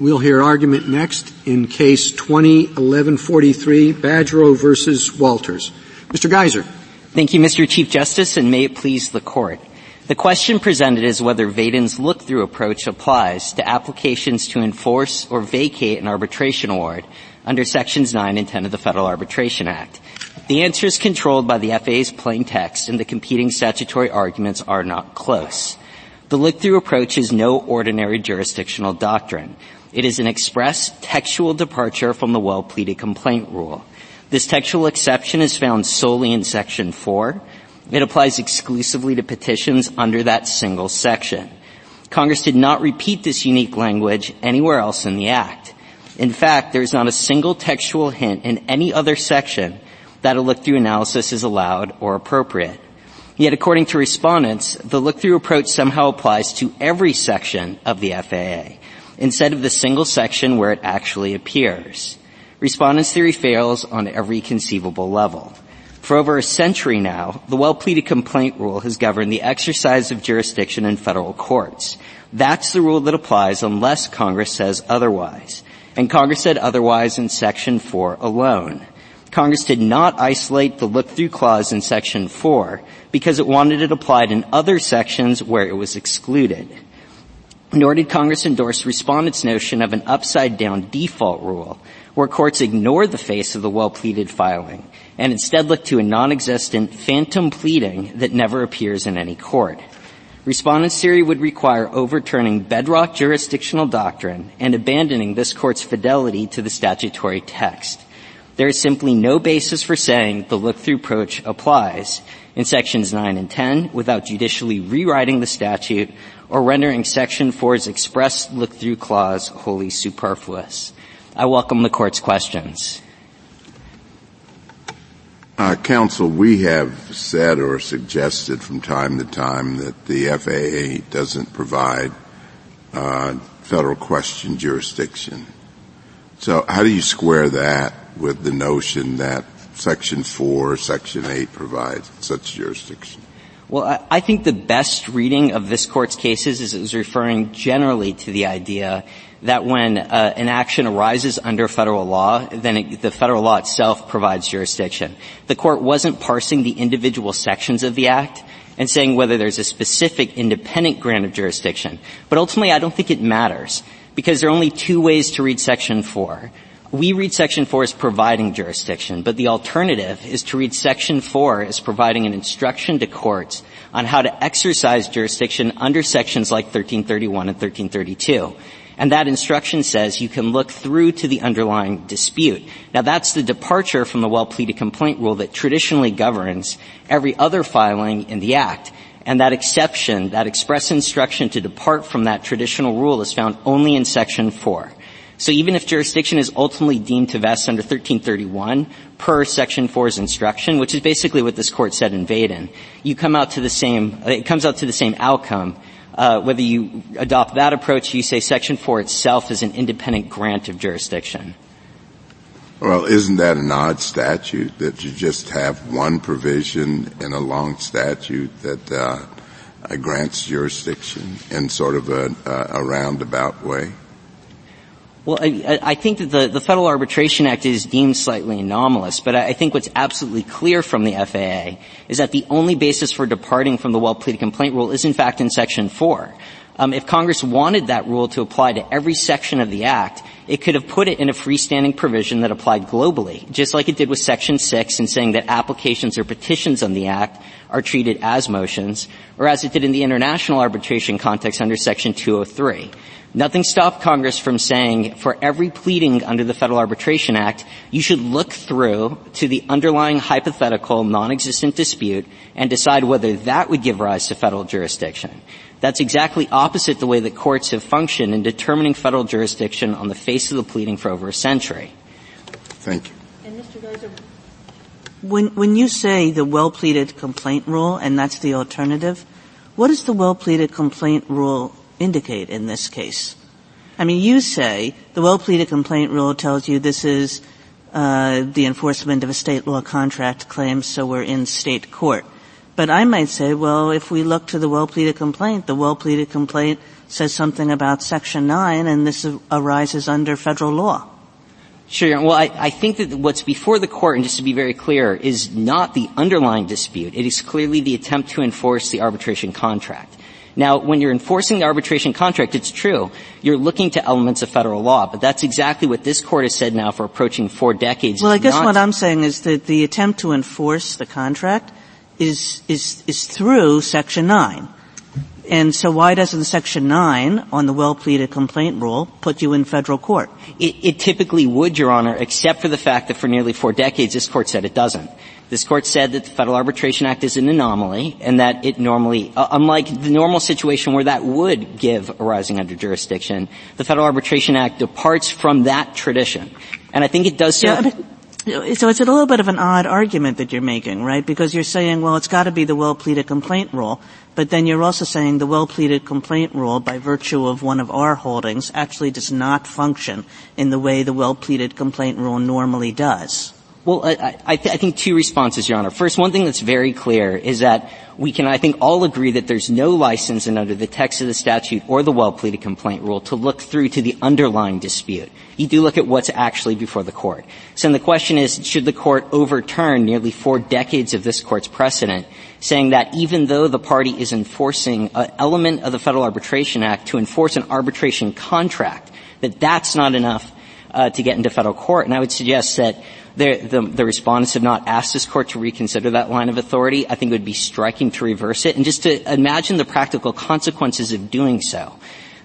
We'll hear argument next in case 201143, Badgerow versus Walters. Mr. Geyser. Thank you, Mr. Chief Justice, and may it please the Court. The question presented is whether Vaden's look-through approach applies to applications to enforce or vacate an arbitration award under Sections 9 and 10 of the Federal Arbitration Act. The answer is controlled by the FAA's plain text, and the competing statutory arguments are not close. The look-through approach is no ordinary jurisdictional doctrine. It is an express textual departure from the well-pleaded complaint rule. This textual exception is found solely in Section 4. It applies exclusively to petitions under that single section. Congress did not repeat this unique language anywhere else in the Act. In fact, there is not a single textual hint in any other section that a look-through analysis is allowed or appropriate. Yet according to respondents, the look-through approach somehow applies to every section of the FAA instead of the single section where it actually appears. Respondents' theory fails on every conceivable level. For over a century now, the well-pleaded complaint rule has governed the exercise of jurisdiction in federal courts. That's the rule that applies unless Congress says otherwise. And Congress said otherwise in Section 4 alone. Congress did not isolate the look-through clause in Section 4 because it wanted it applied in other sections where it was excluded nor did Congress endorse respondents' notion of an upside-down default rule where courts ignore the face of the well-pleaded filing and instead look to a non-existent phantom pleading that never appears in any court. Respondents' theory would require overturning bedrock jurisdictional doctrine and abandoning this court's fidelity to the statutory text. There is simply no basis for saying the look-through approach applies in sections 9 and 10 without judicially rewriting the statute or rendering Section 4's express look-through clause wholly superfluous. I welcome the Court's questions. Uh, counsel, we have said or suggested from time to time that the FAA doesn't provide uh, federal question jurisdiction. So how do you square that with the notion that Section 4, Section 8 provides such jurisdiction? Well, I think the best reading of this court's cases is it was referring generally to the idea that when uh, an action arises under federal law, then it, the federal law itself provides jurisdiction. The court wasn't parsing the individual sections of the act and saying whether there's a specific independent grant of jurisdiction. But ultimately, I don't think it matters because there are only two ways to read Section 4. We read Section 4 as providing jurisdiction, but the alternative is to read Section 4 as providing an instruction to courts on how to exercise jurisdiction under sections like 1331 and 1332. And that instruction says you can look through to the underlying dispute. Now that's the departure from the well-pleaded complaint rule that traditionally governs every other filing in the Act. And that exception, that express instruction to depart from that traditional rule is found only in Section 4. So even if jurisdiction is ultimately deemed to vest under 1331 per Section 4's instruction, which is basically what this court said in Vaden, you come out to the same, it comes out to the same outcome. Uh, whether you adopt that approach, you say Section 4 itself is an independent grant of jurisdiction. Well, isn't that an odd statute that you just have one provision in a long statute that uh, grants jurisdiction in sort of a, a roundabout way? Well, I, I, think that the, the, Federal Arbitration Act is deemed slightly anomalous, but I think what's absolutely clear from the FAA is that the only basis for departing from the well-pleaded complaint rule is in fact in Section 4. Um, if Congress wanted that rule to apply to every section of the Act, it could have put it in a freestanding provision that applied globally, just like it did with Section 6 in saying that applications or petitions on the Act are treated as motions, or as it did in the international arbitration context under Section 203. Nothing stopped Congress from saying for every pleading under the Federal Arbitration Act, you should look through to the underlying hypothetical non-existent dispute and decide whether that would give rise to federal jurisdiction. That's exactly opposite the way that courts have functioned in determining federal jurisdiction on the face of the pleading for over a century. Thank you. And Mr. Geyser, when, when you say the well-pleaded complaint rule and that's the alternative, what does the well-pleaded complaint rule indicate in this case? I mean, you say the well-pleaded complaint rule tells you this is uh, the enforcement of a state law contract claim, so we're in state court. But I might say, well, if we look to the well-pleaded complaint, the well-pleaded complaint says something about Section 9, and this arises under federal law. Sure. Well, I, I, think that what's before the court, and just to be very clear, is not the underlying dispute. It is clearly the attempt to enforce the arbitration contract. Now, when you're enforcing the arbitration contract, it's true. You're looking to elements of federal law, but that's exactly what this court has said now for approaching four decades. Well, I guess what I'm saying is that the attempt to enforce the contract is, is, is through Section 9. And so why doesn't Section 9 on the well-pleaded complaint rule put you in federal court? It, it, typically would, Your Honor, except for the fact that for nearly four decades this court said it doesn't. This court said that the Federal Arbitration Act is an anomaly and that it normally, uh, unlike the normal situation where that would give arising under jurisdiction, the Federal Arbitration Act departs from that tradition. And I think it does so. Yeah, so it's a little bit of an odd argument that you're making, right? Because you're saying, well, it's got to be the well-pleaded complaint rule, but then you're also saying the well-pleaded complaint rule, by virtue of one of our holdings, actually does not function in the way the well-pleaded complaint rule normally does. Well, I, I, th- I, think two responses, Your Honor. First, one thing that's very clear is that we can, I think, all agree that there's no license in under the text of the statute or the well-pleaded complaint rule to look through to the underlying dispute. You do look at what's actually before the court. So the question is, should the court overturn nearly four decades of this court's precedent, saying that even though the party is enforcing an element of the Federal Arbitration Act to enforce an arbitration contract, that that's not enough uh, to get into federal court? And I would suggest that the, the, respondents have not asked this court to reconsider that line of authority. I think it would be striking to reverse it. And just to imagine the practical consequences of doing so.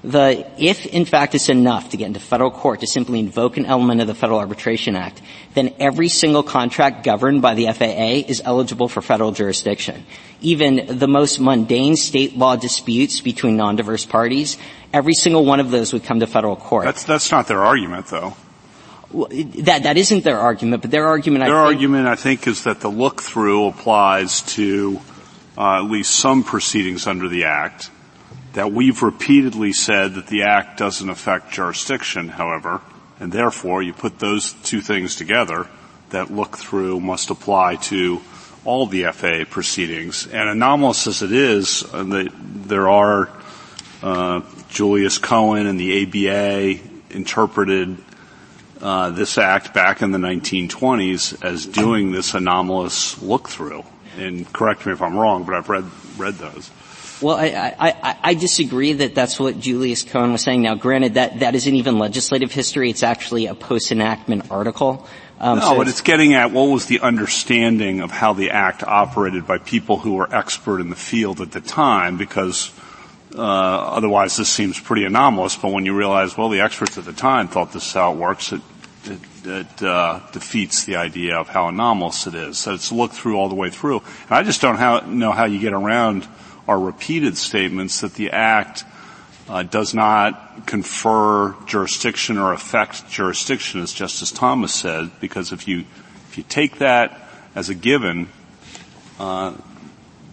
The, if in fact it's enough to get into federal court to simply invoke an element of the Federal Arbitration Act, then every single contract governed by the FAA is eligible for federal jurisdiction. Even the most mundane state law disputes between non-diverse parties, every single one of those would come to federal court. That's, that's not their argument though that that isn't their argument, but their argument. Their I argument, I think, is that the look through applies to uh, at least some proceedings under the Act. That we've repeatedly said that the Act doesn't affect jurisdiction, however, and therefore you put those two things together. That look through must apply to all the FAA proceedings. And anomalous as it is, uh, the, there are uh, Julius Cohen and the ABA interpreted uh, this act back in the 1920s as doing this anomalous look through. And correct me if I'm wrong, but I've read read those. Well, I, I, I, disagree that that's what Julius Cohen was saying. Now, granted, that, that isn't even legislative history. It's actually a post-enactment article. Um, no, so but it's, it's getting at what was the understanding of how the act operated by people who were expert in the field at the time, because uh, otherwise this seems pretty anomalous. But when you realize, well, the experts at the time thought this is how it works, it it uh, defeats the idea of how anomalous it is. So it's looked through all the way through. And I just don't how, know how you get around our repeated statements that the Act uh, does not confer jurisdiction or affect jurisdiction, as Justice Thomas said, because if you if you take that as a given, uh,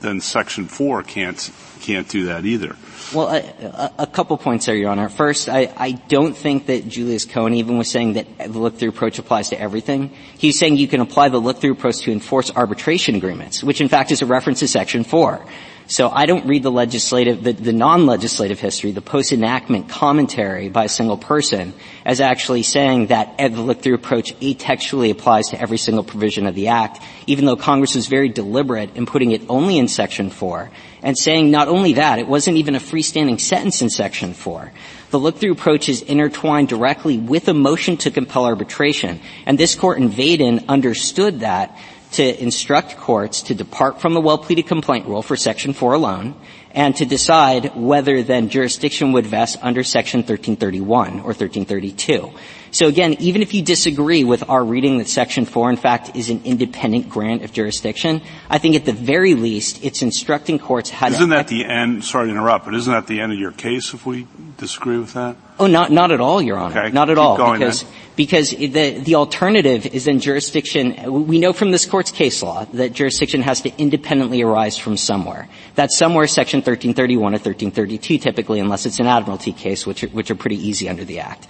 then Section Four can't can't do that either. Well, a, a, couple points there, Your Honor. First, I, I don't think that Julius Cohen even was saying that the look-through approach applies to everything. He's saying you can apply the look-through approach to enforce arbitration agreements, which in fact is a reference to Section 4. So I don't read the legislative, the, the non-legislative history, the post-enactment commentary by a single person as actually saying that the look-through approach atextually applies to every single provision of the Act, even though Congress was very deliberate in putting it only in Section 4 and saying not only that, it wasn't even a freestanding sentence in Section 4. The look-through approach is intertwined directly with a motion to compel arbitration, and this court in Vaden understood that to instruct courts to depart from the well-pleaded complaint rule for Section 4 alone and to decide whether then jurisdiction would vest under Section 1331 or 1332. So again, even if you disagree with our reading that Section 4 in fact is an independent grant of jurisdiction, I think at the very least it's instructing courts how isn't to... Isn't that the end, sorry to interrupt, but isn't that the end of your case if we disagree with that? Oh, not, not at all, Your Honor. Okay. Not at all. Going because, then. because the, the alternative is in jurisdiction, we know from this court's case law that jurisdiction has to independently arise from somewhere. That's somewhere Section 1331 or 1332 typically, unless it's an admiralty case, which are, which are pretty easy under the Act.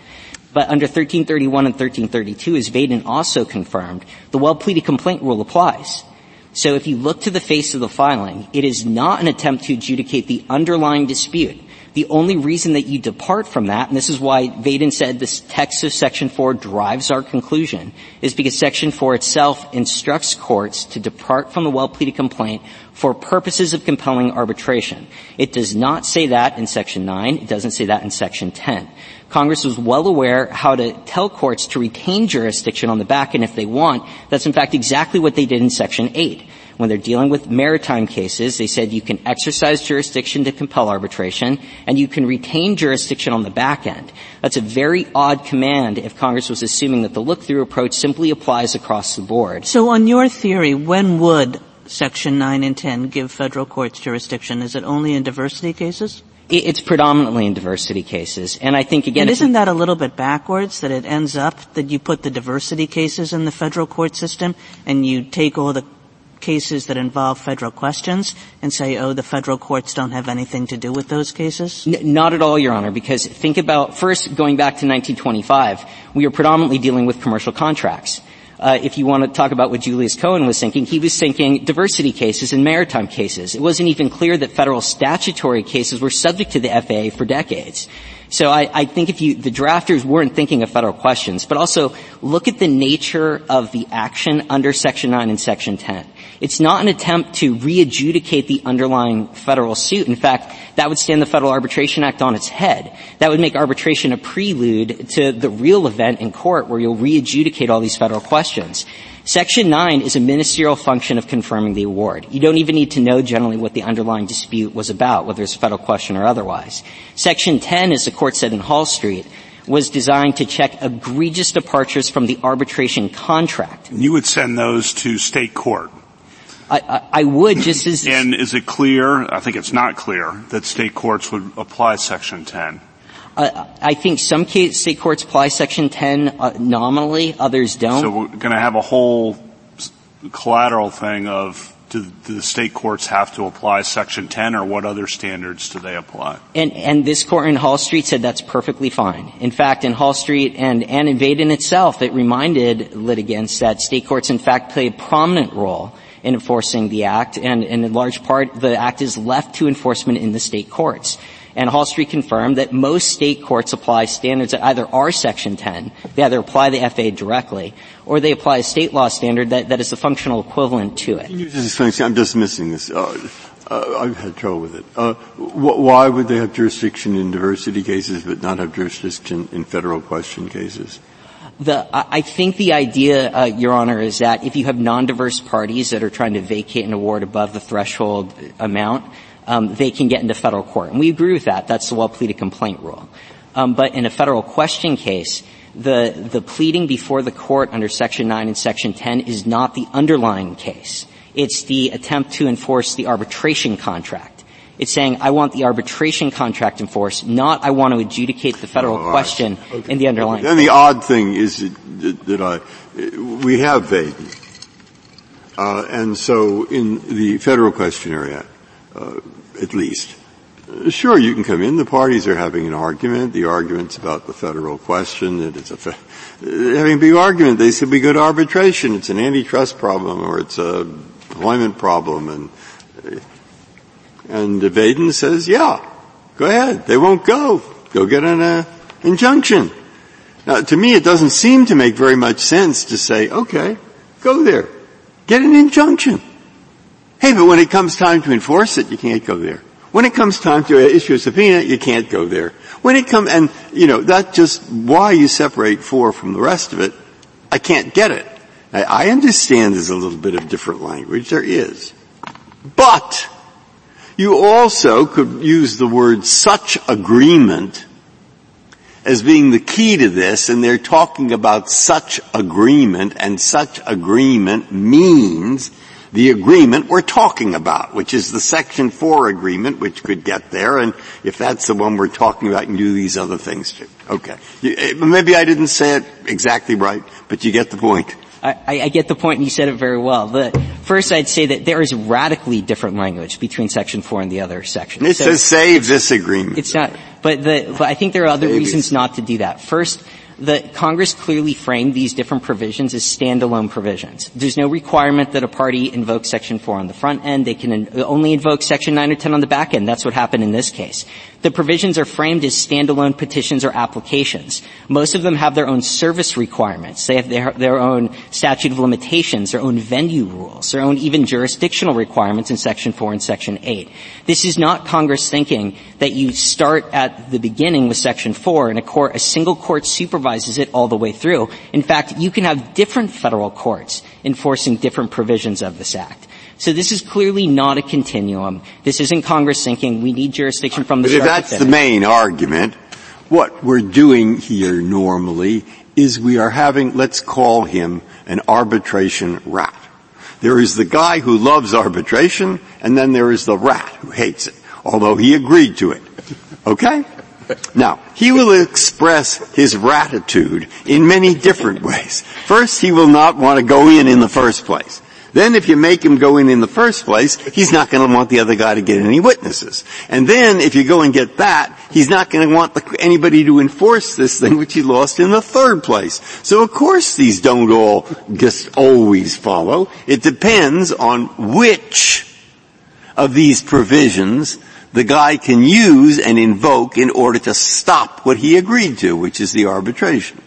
But under 1331 and 1332, as Vaden also confirmed, the well-pleaded complaint rule applies. So if you look to the face of the filing, it is not an attempt to adjudicate the underlying dispute. The only reason that you depart from that, and this is why Vaden said this text of Section 4 drives our conclusion, is because Section 4 itself instructs courts to depart from the well-pleaded complaint for purposes of compelling arbitration. It does not say that in Section 9. It doesn't say that in Section 10. Congress was well aware how to tell courts to retain jurisdiction on the back end if they want. That's in fact exactly what they did in Section 8. When they're dealing with maritime cases, they said you can exercise jurisdiction to compel arbitration, and you can retain jurisdiction on the back end. That's a very odd command if Congress was assuming that the look-through approach simply applies across the board. So on your theory, when would Section 9 and 10 give federal courts jurisdiction? Is it only in diversity cases? It's predominantly in diversity cases. And I think, again... And isn't that a little bit backwards, that it ends up that you put the diversity cases in the federal court system, and you take all the cases that involve federal questions and say, oh, the federal courts don't have anything to do with those cases? N- not at all, Your Honor, because think about, first, going back to 1925, we were predominantly dealing with commercial contracts. Uh, if you want to talk about what Julius Cohen was thinking, he was thinking diversity cases and maritime cases. It wasn't even clear that federal statutory cases were subject to the FAA for decades. So I, I, think if you, the drafters weren't thinking of federal questions, but also look at the nature of the action under Section 9 and Section 10. It's not an attempt to re-adjudicate the underlying federal suit. In fact, that would stand the Federal Arbitration Act on its head. That would make arbitration a prelude to the real event in court where you'll re-adjudicate all these federal questions. Section 9 is a ministerial function of confirming the award. You don't even need to know generally what the underlying dispute was about, whether it's a federal question or otherwise. Section 10, as the court said in Hall Street, was designed to check egregious departures from the arbitration contract. You would send those to state court. I, I, would just as. and is it clear? I think it's not clear that state courts would apply Section 10. Uh, I think some case, state courts apply Section 10 uh, nominally, others don't. So we're going to have a whole collateral thing of do, do, the state courts have to apply Section 10 or what other standards do they apply? And, and this court in Hall Street said that's perfectly fine. In fact, in Hall Street and, and in Vaden itself, it reminded litigants that state courts in fact play a prominent role in enforcing the act, and, and in large part, the act is left to enforcement in the state courts. And Hall Street confirmed that most state courts apply standards that either are Section 10, they either apply the FAA directly, or they apply a state law standard that, that is the functional equivalent to it. Can you just explain? I'm just missing this. Uh, uh, I've had trouble with it. Uh, wh- why would they have jurisdiction in diversity cases but not have jurisdiction in federal question cases? The, I think the idea, uh, Your Honor, is that if you have non-diverse parties that are trying to vacate an award above the threshold amount, um, they can get into federal court. And we agree with that. That's the well-pleaded complaint rule. Um, but in a federal question case, the, the pleading before the court under Section 9 and Section 10 is not the underlying case. It's the attempt to enforce the arbitration contract. It's saying, I want the arbitration contract enforced, not I want to adjudicate the federal oh, question okay. in the underlying. Then the odd thing is that, that I, we have Vaden. Uh, and so in the federal question area, uh, at least, Sure, you can come in. The parties are having an argument. The argument's about the federal question. That it's a fe- having a big argument. They said we go to arbitration. It's an antitrust problem or it's a employment problem, and and Vaden says, yeah, go ahead. They won't go. Go get an uh, injunction. Now, to me, it doesn't seem to make very much sense to say, okay, go there. Get an injunction. Hey, but when it comes time to enforce it, you can't go there. When it comes time to issue a subpoena, you can't go there. When it comes, and, you know, that's just why you separate four from the rest of it. I can't get it. I, I understand there's a little bit of different language. There is. But, you also could use the word such agreement as being the key to this, and they're talking about such agreement, and such agreement means the agreement we're talking about, which is the Section 4 agreement, which could get there, and if that's the one we're talking about, you can do these other things too. Okay. Eh, maybe I didn't say it exactly right, but you get the point. I, I, get the point, and you said it very well. The, first, I'd say that there is radically different language between Section 4 and the other sections. It so says save this agreement. It's not, But, the, but I think there are other Maybe. reasons not to do that. First, the Congress clearly framed these different provisions as standalone provisions. There's no requirement that a party invoke Section 4 on the front end. They can in, only invoke Section 9 or 10 on the back end. That's what happened in this case. The provisions are framed as standalone petitions or applications. Most of them have their own service requirements. They have their, their own statute of limitations, their own venue rules, their own even jurisdictional requirements in Section 4 and Section 8. This is not Congress thinking that you start at the beginning with Section 4 and a court, a single court it all the way through. In fact, you can have different federal courts enforcing different provisions of this act. So this is clearly not a continuum. This isn't Congress thinking we need jurisdiction from the But if that's the main argument, what we're doing here normally is we are having, let's call him an arbitration rat. There is the guy who loves arbitration, and then there is the rat who hates it, although he agreed to it. Okay? Now, he will express his gratitude in many different ways. First, he will not want to go in in the first place. Then if you make him go in in the first place, he's not going to want the other guy to get any witnesses. And then if you go and get that, he's not going to want the, anybody to enforce this thing which he lost in the third place. So of course these don't all just always follow. It depends on which of these provisions the guy can use and invoke in order to stop what he agreed to, which is the arbitration.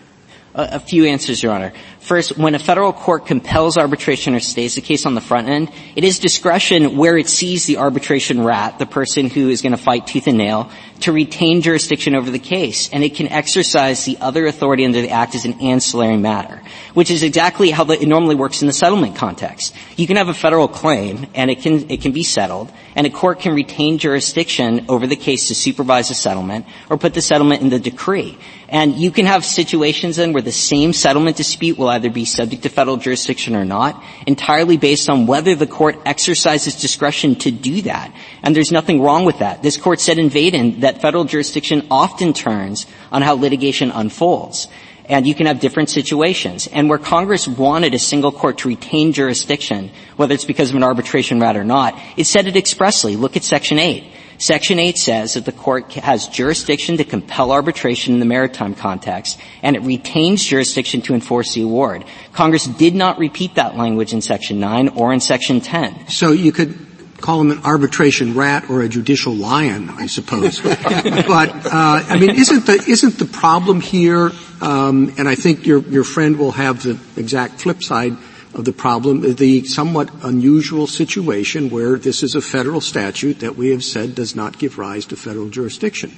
A, a few answers, Your Honor. First, when a federal court compels arbitration or stays the case on the front end, it is discretion where it sees the arbitration rat, the person who is going to fight tooth and nail, to retain jurisdiction over the case, and it can exercise the other authority under the Act as an ancillary matter, which is exactly how the, it normally works in the settlement context. You can have a federal claim, and it can, it can be settled, and a court can retain jurisdiction over the case to supervise a settlement or put the settlement in the decree. And you can have situations then where the same settlement dispute will either be subject to federal jurisdiction or not, entirely based on whether the court exercises discretion to do that. And there's nothing wrong with that. This court said in Vaden that federal jurisdiction often turns on how litigation unfolds. And you can have different situations. And where Congress wanted a single court to retain jurisdiction, whether it's because of an arbitration rat or not, it said it expressly. Look at Section 8. Section 8 says that the court has jurisdiction to compel arbitration in the maritime context, and it retains jurisdiction to enforce the award. Congress did not repeat that language in Section 9 or in Section 10. So you could call him an arbitration rat or a judicial lion, I suppose. but uh, I mean, isn't the isn't the problem here? Um, and I think your your friend will have the exact flip side of the problem, the somewhat unusual situation where this is a federal statute that we have said does not give rise to federal jurisdiction.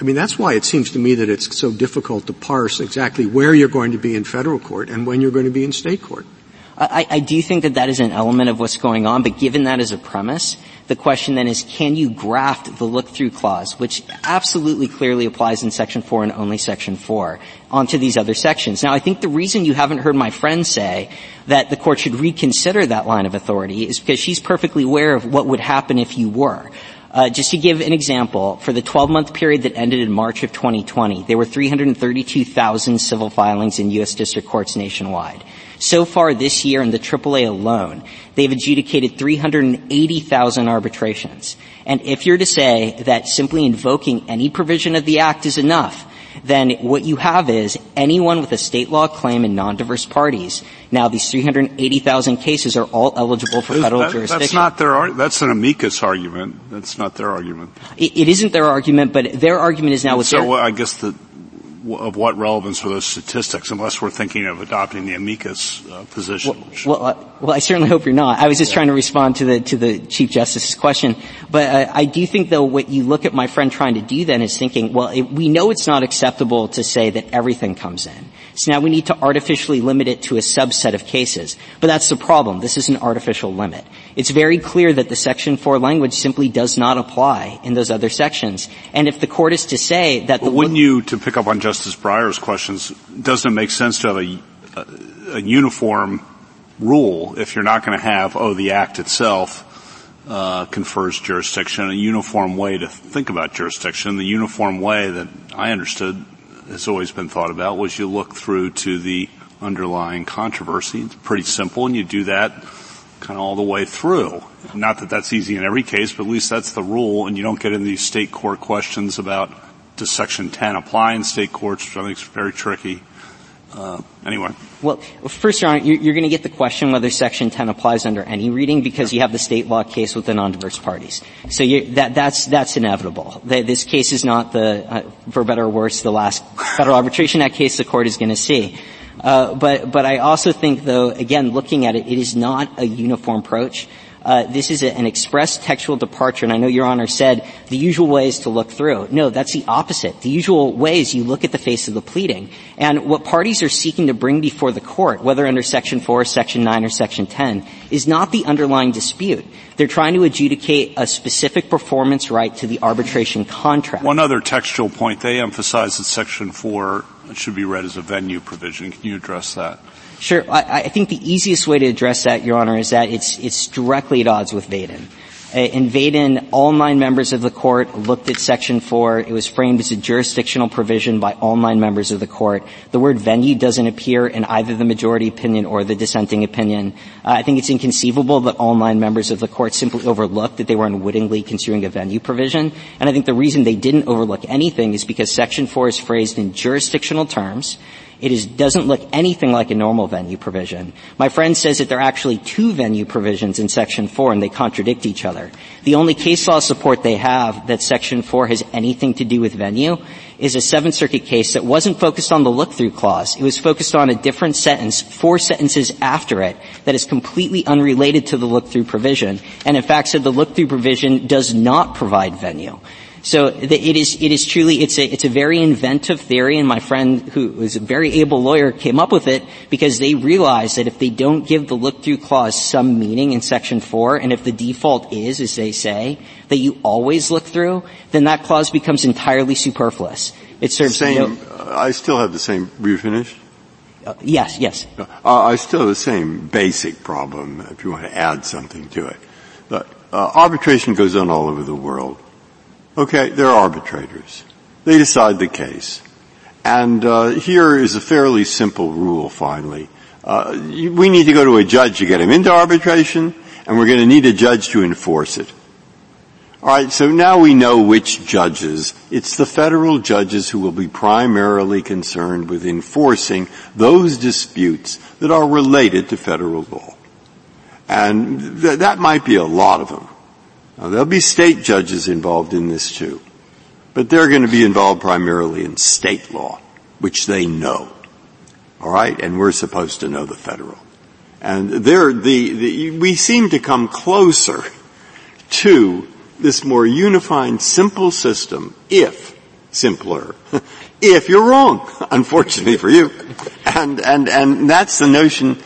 I mean, that's why it seems to me that it's so difficult to parse exactly where you're going to be in federal court and when you're going to be in state court. I, I do think that that is an element of what's going on, but given that as a premise, the question then is can you graft the look-through clause, which absolutely clearly applies in Section 4 and only Section 4, onto these other sections? Now, I think the reason you haven't heard my friend say that the court should reconsider that line of authority is because she's perfectly aware of what would happen if you were. Uh, just to give an example, for the 12-month period that ended in March of 2020, there were 332,000 civil filings in U.S. district courts nationwide. So far this year in the AAA alone, they've adjudicated 380,000 arbitrations. And if you're to say that simply invoking any provision of the Act is enough, then what you have is anyone with a state law claim in non-diverse parties. Now these 380,000 cases are all eligible for federal that, jurisdiction. That's not their, that's an amicus argument. That's not their argument. It, it isn't their argument, but their argument is now with so their, I guess the, of what relevance are those statistics unless we're thinking of adopting the amicus uh, position? Well, well, uh, well, I certainly hope you're not. I was just yeah. trying to respond to the to the Chief Justice's question, but uh, I do think though what you look at my friend trying to do then is thinking, well, it, we know it's not acceptable to say that everything comes in. So now we need to artificially limit it to a subset of cases. But that's the problem. This is an artificial limit. It's very clear that the Section 4 language simply does not apply in those other sections. And if the court is to say that wouldn't you, to pick up on Justice Breyer's questions, doesn't it make sense to have a, a, a uniform rule if you're not going to have, oh, the Act itself uh, confers jurisdiction, a uniform way to think about jurisdiction. The uniform way that I understood has always been thought about was you look through to the underlying controversy. It's pretty simple, and you do that kind of all the way through. Not that that's easy in every case, but at least that's the rule, and you don't get into these state court questions about does Section 10 apply in state courts, which I think is very tricky. Uh, anyway. Well, first, Your Honor, you're going to get the question whether Section 10 applies under any reading because you have the state law case with the non-diverse parties. So that, that's, that's inevitable. This case is not the, uh, for better or worse, the last Federal Arbitration Act case the court is going to see. Uh, but, but I also think, though, again, looking at it, it is not a uniform approach. Uh, this is a, an express textual departure, and I know Your Honor said the usual way is to look through. No, that's the opposite. The usual way is you look at the face of the pleading. And what parties are seeking to bring before the court, whether under Section 4, Section 9, or Section 10, is not the underlying dispute. They're trying to adjudicate a specific performance right to the arbitration contract. One other textual point, they emphasize that Section 4 should be read as a venue provision. Can you address that? Sure. I, I, think the easiest way to address that, Your Honor, is that it's, it's directly at odds with Vaden. Uh, in Vaden, all nine members of the court looked at Section 4. It was framed as a jurisdictional provision by all nine members of the court. The word venue doesn't appear in either the majority opinion or the dissenting opinion. Uh, I think it's inconceivable that all nine members of the court simply overlooked that they were unwittingly construing a venue provision. And I think the reason they didn't overlook anything is because Section 4 is phrased in jurisdictional terms it is, doesn't look anything like a normal venue provision. My friend says that there are actually two venue provisions in Section 4 and they contradict each other. The only case law support they have that Section 4 has anything to do with venue is a Seventh Circuit case that wasn't focused on the look-through clause. It was focused on a different sentence, four sentences after it, that is completely unrelated to the look-through provision, and in fact said the look-through provision does not provide venue. So the, it is it is truly it's a it's a very inventive theory, and my friend who was a very able lawyer came up with it because they realized that if they don't give the look-through clause some meaning in Section Four, and if the default is, as they say, that you always look through, then that clause becomes entirely superfluous. It serves same. No, uh, I still have the same. Were you finished? Uh, yes, yes. Uh, I still have the same basic problem. If you want to add something to it, uh, arbitration goes on all over the world. Okay, they're arbitrators. They decide the case. And uh, here is a fairly simple rule, finally. Uh, we need to go to a judge to get him into arbitration, and we're going to need a judge to enforce it. All right, so now we know which judges. It's the federal judges who will be primarily concerned with enforcing those disputes that are related to federal law. And th- that might be a lot of them. Now, there'll be state judges involved in this too, but they're going to be involved primarily in state law, which they know. All right, and we're supposed to know the federal. And there, the, the, we seem to come closer to this more unified, simple system, if simpler, if you're wrong, unfortunately for you. And, and, and that's the notion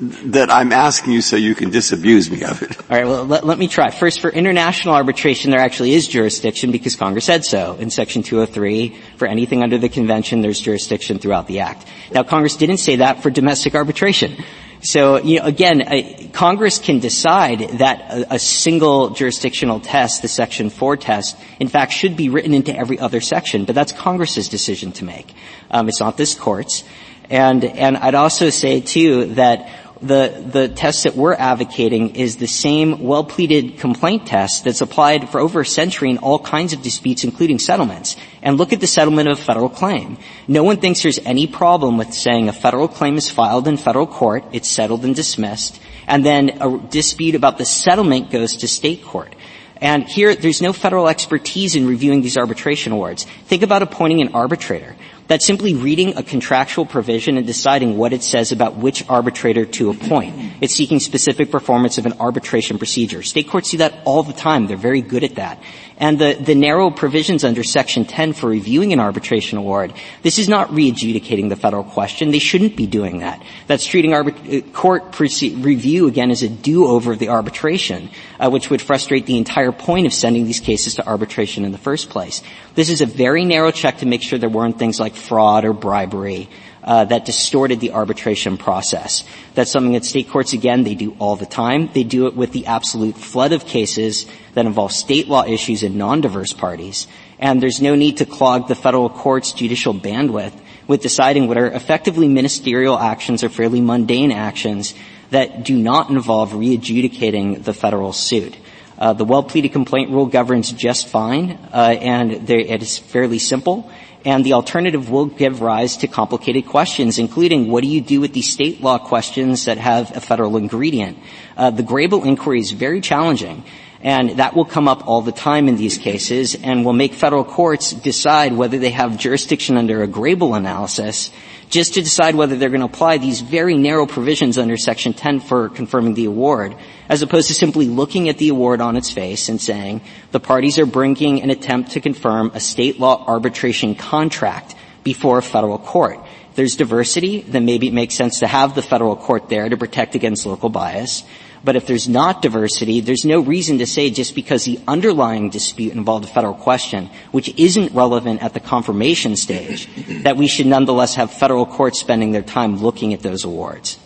that I'm asking you so you can disabuse me of it. All right, well, let, let, me try. First, for international arbitration, there actually is jurisdiction because Congress said so. In Section 203, for anything under the Convention, there's jurisdiction throughout the Act. Now, Congress didn't say that for domestic arbitration. So, you know, again, uh, Congress can decide that a, a, single jurisdictional test, the Section 4 test, in fact, should be written into every other section, but that's Congress's decision to make. Um, it's not this Court's. And, and I'd also say, too, that the, the test that we're advocating is the same well-pleaded complaint test that's applied for over a century in all kinds of disputes, including settlements. And look at the settlement of a federal claim. No one thinks there's any problem with saying a federal claim is filed in federal court, it's settled and dismissed, and then a dispute about the settlement goes to state court. And here, there's no federal expertise in reviewing these arbitration awards. Think about appointing an arbitrator. That's simply reading a contractual provision and deciding what it says about which arbitrator to appoint. It's seeking specific performance of an arbitration procedure. State courts do that all the time. They're very good at that. And the, the narrow provisions under Section 10 for reviewing an arbitration award, this is not re-adjudicating the federal question. They shouldn't be doing that. That's treating arbit- uh, court review again as a do-over of the arbitration, uh, which would frustrate the entire point of sending these cases to arbitration in the first place. This is a very narrow check to make sure there weren't things like fraud or bribery uh, that distorted the arbitration process. That's something that state courts, again, they do all the time. They do it with the absolute flood of cases that involve state law issues and non-diverse parties. And there's no need to clog the federal court's judicial bandwidth with deciding what are effectively ministerial actions or fairly mundane actions that do not involve re-adjudicating the federal suit. Uh, the well-pleaded complaint rule governs just fine, uh, and it is fairly simple. And the alternative will give rise to complicated questions, including what do you do with these state law questions that have a federal ingredient? Uh, the Grable inquiry is very challenging. And that will come up all the time in these cases and will make federal courts decide whether they have jurisdiction under a Grable analysis just to decide whether they're going to apply these very narrow provisions under Section 10 for confirming the award, as opposed to simply looking at the award on its face and saying the parties are bringing an attempt to confirm a state law arbitration contract before a federal court. If there's diversity, then maybe it makes sense to have the federal court there to protect against local bias. But if there's not diversity, there's no reason to say just because the underlying dispute involved a federal question, which isn't relevant at the confirmation stage, that we should nonetheless have federal courts spending their time looking at those awards.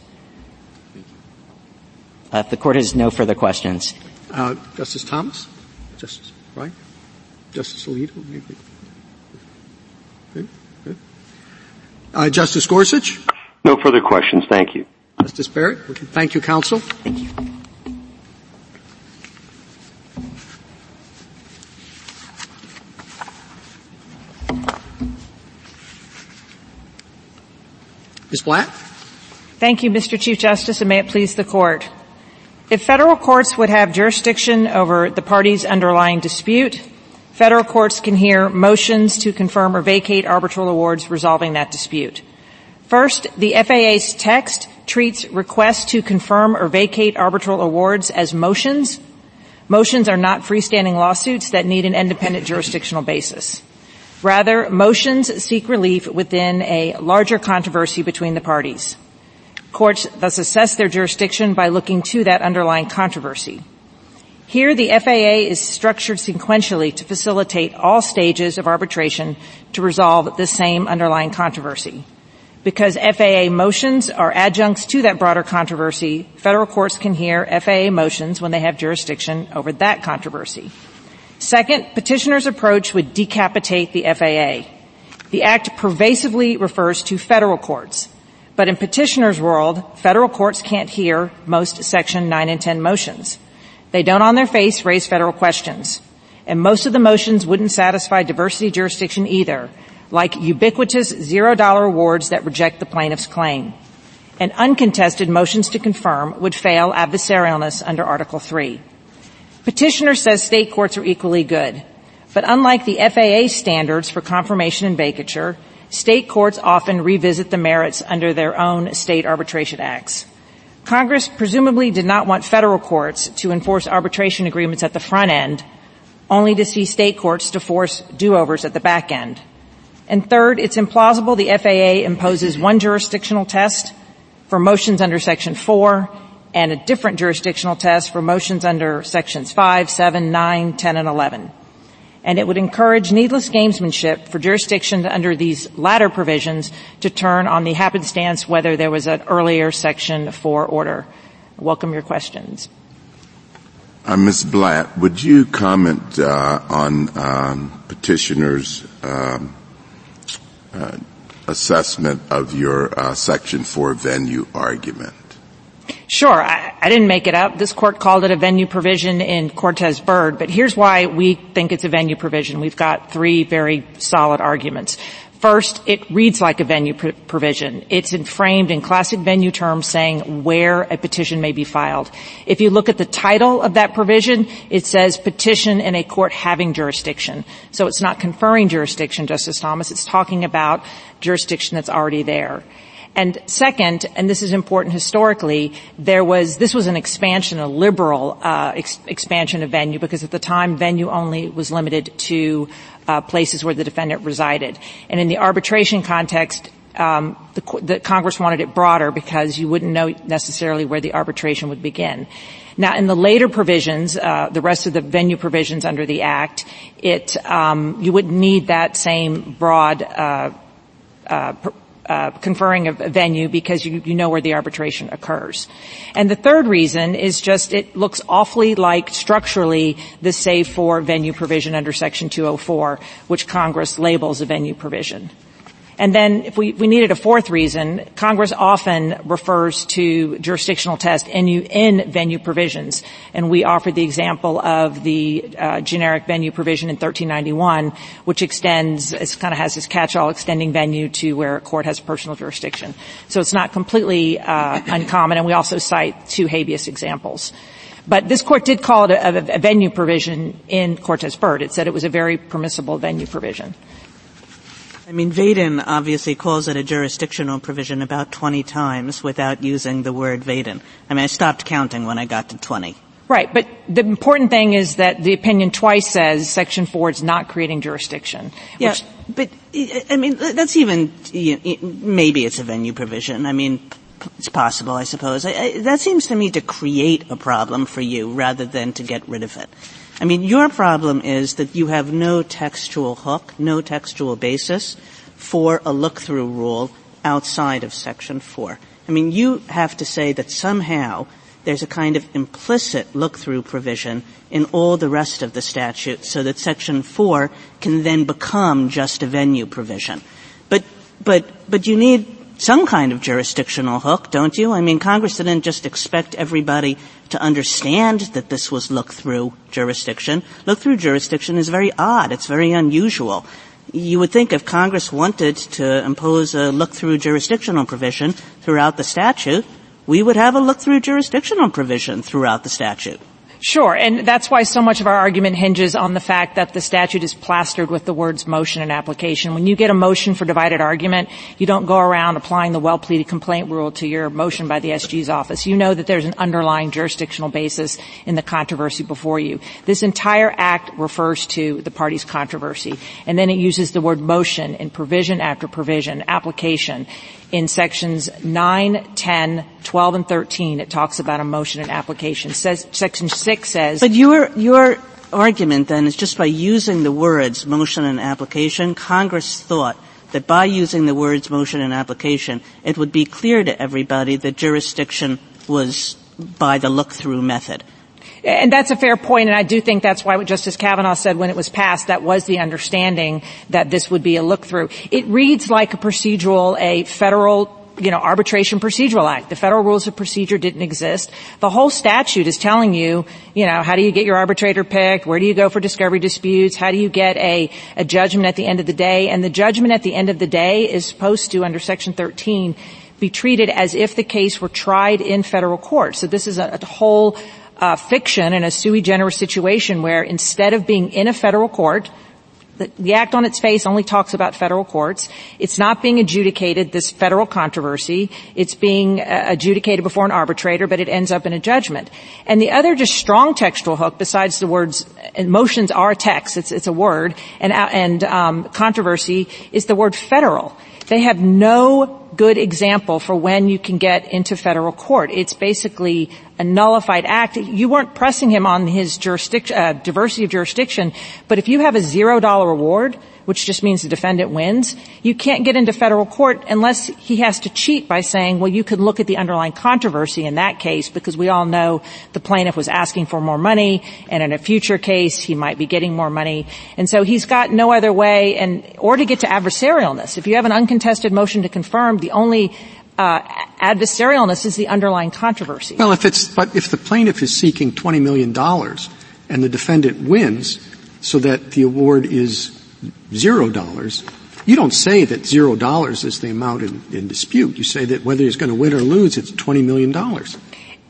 Uh, if the court has no further questions. Uh, Justice Thomas? Justice, Wright? Justice Alito, maybe? Good, good. Uh, Justice Gorsuch? No further questions. Thank you. Justice Barrett? Thank you, counsel. Thank you. Ms. Blatt? Thank you, Mr. Chief Justice, and may it please the court. If federal courts would have jurisdiction over the party's underlying dispute, federal courts can hear motions to confirm or vacate arbitral awards resolving that dispute. First, the FAA's text treats requests to confirm or vacate arbitral awards as motions. Motions are not freestanding lawsuits that need an independent jurisdictional basis. Rather, motions seek relief within a larger controversy between the parties. Courts thus assess their jurisdiction by looking to that underlying controversy. Here, the FAA is structured sequentially to facilitate all stages of arbitration to resolve the same underlying controversy. Because FAA motions are adjuncts to that broader controversy, federal courts can hear FAA motions when they have jurisdiction over that controversy. Second, petitioner's approach would decapitate the FAA. The Act pervasively refers to federal courts, but in petitioner's world, federal courts can't hear most Section 9 and 10 motions. They don't on their face raise federal questions. And most of the motions wouldn't satisfy diversity jurisdiction either, like ubiquitous zero dollar awards that reject the plaintiff's claim. And uncontested motions to confirm would fail adversarialness under Article 3. Petitioner says state courts are equally good. But unlike the FAA standards for confirmation and vacature, state courts often revisit the merits under their own state arbitration acts. Congress presumably did not want federal courts to enforce arbitration agreements at the front end, only to see state courts to force do-overs at the back end. And third, it's implausible the FAA imposes one jurisdictional test for motions under Section 4 and a different jurisdictional test for motions under Sections 5, 7, 9, 10, and 11. And it would encourage needless gamesmanship for jurisdictions under these latter provisions to turn on the happenstance whether there was an earlier Section 4 order. Welcome your questions. Uh, Ms. Blatt, would you comment uh, on um, petitioner's um, assessment of your uh, Section 4 venue argument? Sure. I, I, didn't make it up. This court called it a venue provision in Cortez Byrd, but here's why we think it's a venue provision. We've got three very solid arguments. First, it reads like a venue pr- provision. It's framed in classic venue terms saying where a petition may be filed. If you look at the title of that provision, it says petition in a court having jurisdiction. So it's not conferring jurisdiction, Justice Thomas. It's talking about jurisdiction that's already there. And second, and this is important historically, there was this was an expansion, a liberal uh, ex- expansion of venue, because at the time venue only was limited to places where the defendant resided. And in the arbitration context, um, the, the, Congress wanted it broader because you wouldn't know necessarily where the arbitration would begin. Now, in the later provisions, uh, the rest of the venue provisions under the Act, it um, you wouldn't need that same broad. Uh, conferring a venue because you, you know where the arbitration occurs. And the third reason is just it looks awfully like structurally the save for venue provision under Section 204, which Congress labels a venue provision. And then if we, we needed a fourth reason, Congress often refers to jurisdictional test in, in venue provisions. And we offered the example of the uh, generic venue provision in 1391, which extends, it kind of has this catch-all extending venue to where a court has personal jurisdiction. So it's not completely uh, uncommon, and we also cite two habeas examples. But this court did call it a, a venue provision in Cortez Byrd. It said it was a very permissible venue provision. I mean, Vaden obviously calls it a jurisdictional provision about 20 times without using the word venue. I mean, I stopped counting when I got to 20. Right, but the important thing is that the opinion twice says Section 4 is not creating jurisdiction. Yeah, but, I mean, that's even, maybe it's a venue provision. I mean, it's possible, I suppose. That seems to me to create a problem for you rather than to get rid of it. I mean, your problem is that you have no textual hook, no textual basis for a look-through rule outside of Section 4. I mean, you have to say that somehow there's a kind of implicit look-through provision in all the rest of the statute so that Section 4 can then become just a venue provision. But, but, but you need some kind of jurisdictional hook, don't you? I mean, Congress didn't just expect everybody to understand that this was look-through jurisdiction. Look-through jurisdiction is very odd. It's very unusual. You would think if Congress wanted to impose a look-through jurisdictional provision throughout the statute, we would have a look-through jurisdictional provision throughout the statute. Sure, and that's why so much of our argument hinges on the fact that the statute is plastered with the words motion and application. When you get a motion for divided argument, you don't go around applying the well-pleaded complaint rule to your motion by the SG's office. You know that there's an underlying jurisdictional basis in the controversy before you. This entire act refers to the party's controversy, and then it uses the word motion in provision after provision, application in sections 9, 10, 12, and 13, it talks about a motion and application. Says, section 6 says... But your, your argument then is just by using the words motion and application, Congress thought that by using the words motion and application, it would be clear to everybody that jurisdiction was by the look-through method. And that's a fair point, and I do think that's why what Justice Kavanaugh said when it was passed, that was the understanding that this would be a look-through. It reads like a procedural, a federal you know, arbitration procedural act. The federal rules of procedure didn't exist. The whole statute is telling you, you know, how do you get your arbitrator picked? Where do you go for discovery disputes? How do you get a, a judgment at the end of the day? And the judgment at the end of the day is supposed to, under section 13, be treated as if the case were tried in federal court. So this is a, a whole uh, fiction in a sui generis situation where instead of being in a federal court, the, the, act on its face only talks about federal courts. It's not being adjudicated, this federal controversy. It's being uh, adjudicated before an arbitrator, but it ends up in a judgment. And the other just strong textual hook, besides the words, motions are text, it's, it's a word, and, uh, and um, controversy, is the word federal. They have no good example for when you can get into federal court. It's basically a nullified act. You weren't pressing him on his jurisdiction, uh, diversity of jurisdiction, but if you have a zero dollar award, which just means the defendant wins, you can't get into federal court unless he has to cheat by saying, well, you could look at the underlying controversy in that case because we all know the plaintiff was asking for more money and in a future case he might be getting more money. And so he's got no other way and, or to get to adversarialness. If you have an uncontested motion to confirm, the only uh, adversarialness is the underlying controversy. Well, if it's, but if the plaintiff is seeking $20 million and the defendant wins so that the award is zero dollars, you don't say that zero dollars is the amount in, in, dispute. You say that whether he's going to win or lose, it's $20 million.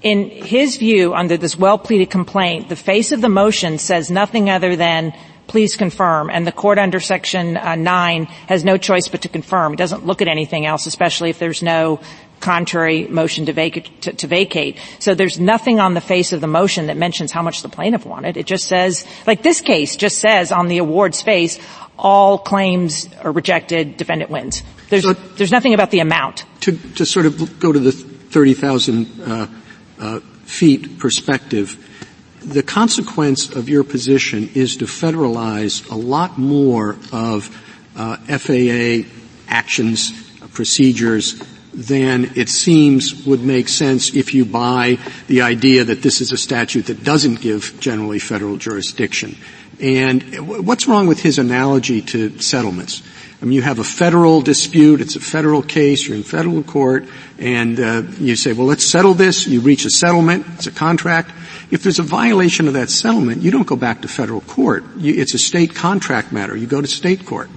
In his view, under this well-pleaded complaint, the face of the motion says nothing other than please confirm, and the court under section uh, 9 has no choice but to confirm. It doesn't look at anything else, especially if there's no contrary motion to vacate, to, to vacate. So there's nothing on the face of the motion that mentions how much the plaintiff wanted. It just says, like this case just says on the award's face, all claims are rejected, defendant wins. There's, nothing about the amount. To, to sort of go to the 30,000 uh, uh, feet perspective, the consequence of your position is to federalize a lot more of uh, FAA actions, procedures, than it seems would make sense if you buy the idea that this is a statute that doesn't give generally federal jurisdiction. And what's wrong with his analogy to settlements? I mean, you have a federal dispute, it's a federal case, you're in federal court, and uh, you say, well, let's settle this, you reach a settlement, it's a contract. If there's a violation of that settlement, you don't go back to federal court. You, it's a state contract matter. You go to state court.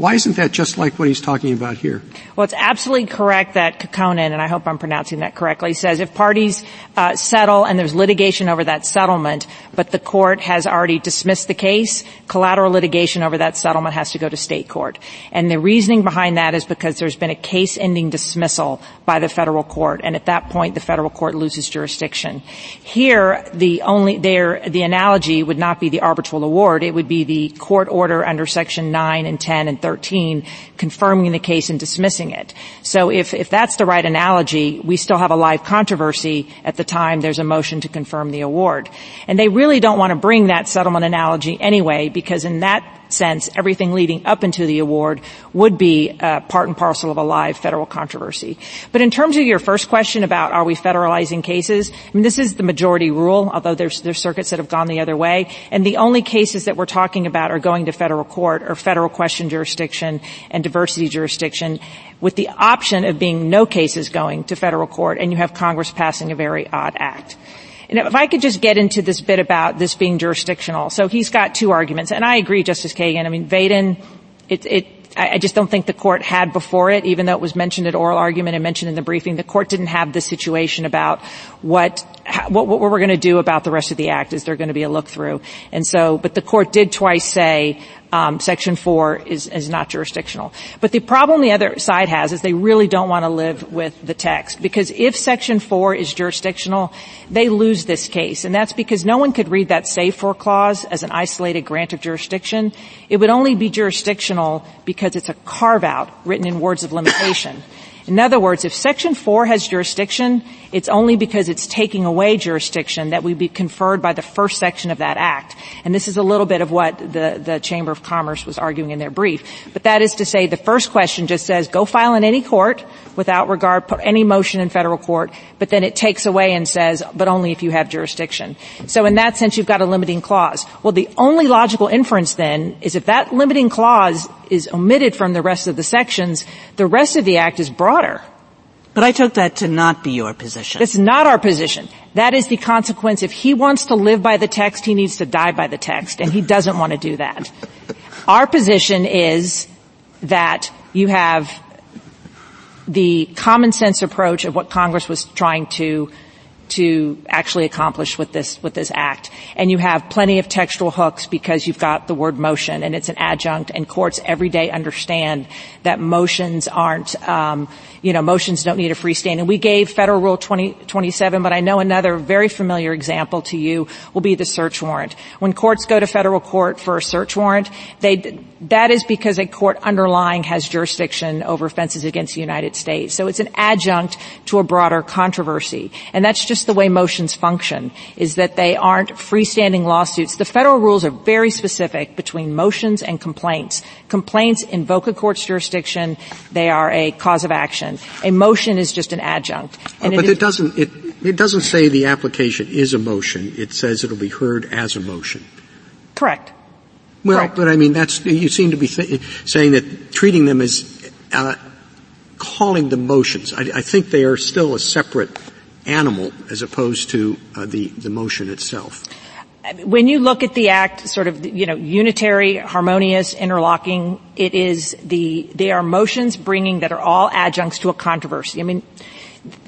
Why isn't that just like what he's talking about here? Well, it's absolutely correct that Kokkonen, and I hope I'm pronouncing that correctly, says if parties uh, settle and there's litigation over that settlement, but the court has already dismissed the case, collateral litigation over that settlement has to go to state court. And the reasoning behind that is because there's been a case-ending dismissal by the federal court, and at that point the federal court loses jurisdiction. Here, the only there the analogy would not be the arbitral award; it would be the court order under Section 9 and 10 and 13 confirming the case and dismissing it. So if, if that's the right analogy, we still have a live controversy at the time there's a motion to confirm the award. And they really don't want to bring that settlement analogy anyway because in that sense, everything leading up into the award would be uh, part and parcel of a live federal controversy. But in terms of your first question about are we federalizing cases, I mean, this is the majority rule, although there's, there's circuits that have gone the other way. And the only cases that we're talking about are going to federal court or federal question jurisdiction and diversity jurisdiction with the option of being no cases going to federal court and you have Congress passing a very odd act. And if I could just get into this bit about this being jurisdictional. So he's got two arguments, and I agree, Justice Kagan. I mean, Vaden, it, it, I just don't think the court had before it, even though it was mentioned at oral argument and mentioned in the briefing, the court didn't have the situation about what, what, what we're going to do about the rest of the act. Is there going to be a look through? And so, but the court did twice say, um, Section 4 is, is not jurisdictional. But the problem the other side has is they really don't want to live with the text. Because if Section 4 is jurisdictional, they lose this case. And that's because no one could read that save for clause as an isolated grant of jurisdiction. It would only be jurisdictional because it's a carve out written in words of limitation. In other words, if Section 4 has jurisdiction, it's only because it's taking away jurisdiction that would be conferred by the first section of that act. And this is a little bit of what the, the Chamber of Commerce was arguing in their brief. But that is to say the first question just says go file in any court without regard, put any motion in federal court, but then it takes away and says, but only if you have jurisdiction. So in that sense, you've got a limiting clause. Well, the only logical inference then is if that limiting clause is omitted from the rest of the sections, the rest of the act is broader. But I took that to not be your position. It's not our position. That is the consequence. If he wants to live by the text, he needs to die by the text, and he doesn't want to do that. Our position is that you have the common sense approach of what Congress was trying to to actually accomplish with this with this act. And you have plenty of textual hooks because you've got the word motion and it's an adjunct and courts every day understand that motions aren't um, you know, motions don't need a freestanding. We gave Federal Rule 20, 27, but I know another very familiar example to you will be the search warrant. When courts go to federal court for a search warrant, they, that is because a court underlying has jurisdiction over offenses against the United States. So it's an adjunct to a broader controversy. And that's just the way motions function, is that they aren't freestanding lawsuits. The federal rules are very specific between motions and complaints. Complaints invoke a court's jurisdiction. They are a cause of action. A motion is just an adjunct. Uh, but it, it doesn't, it, it doesn't say the application is a motion. It says it'll be heard as a motion. Correct. Well, Correct. but I mean, that's, you seem to be th- saying that treating them as, uh, calling them motions. I, I, think they are still a separate animal as opposed to uh, the, the motion itself when you look at the act, sort of, you know, unitary, harmonious, interlocking, it is the, they are motions bringing that are all adjuncts to a controversy. I mean,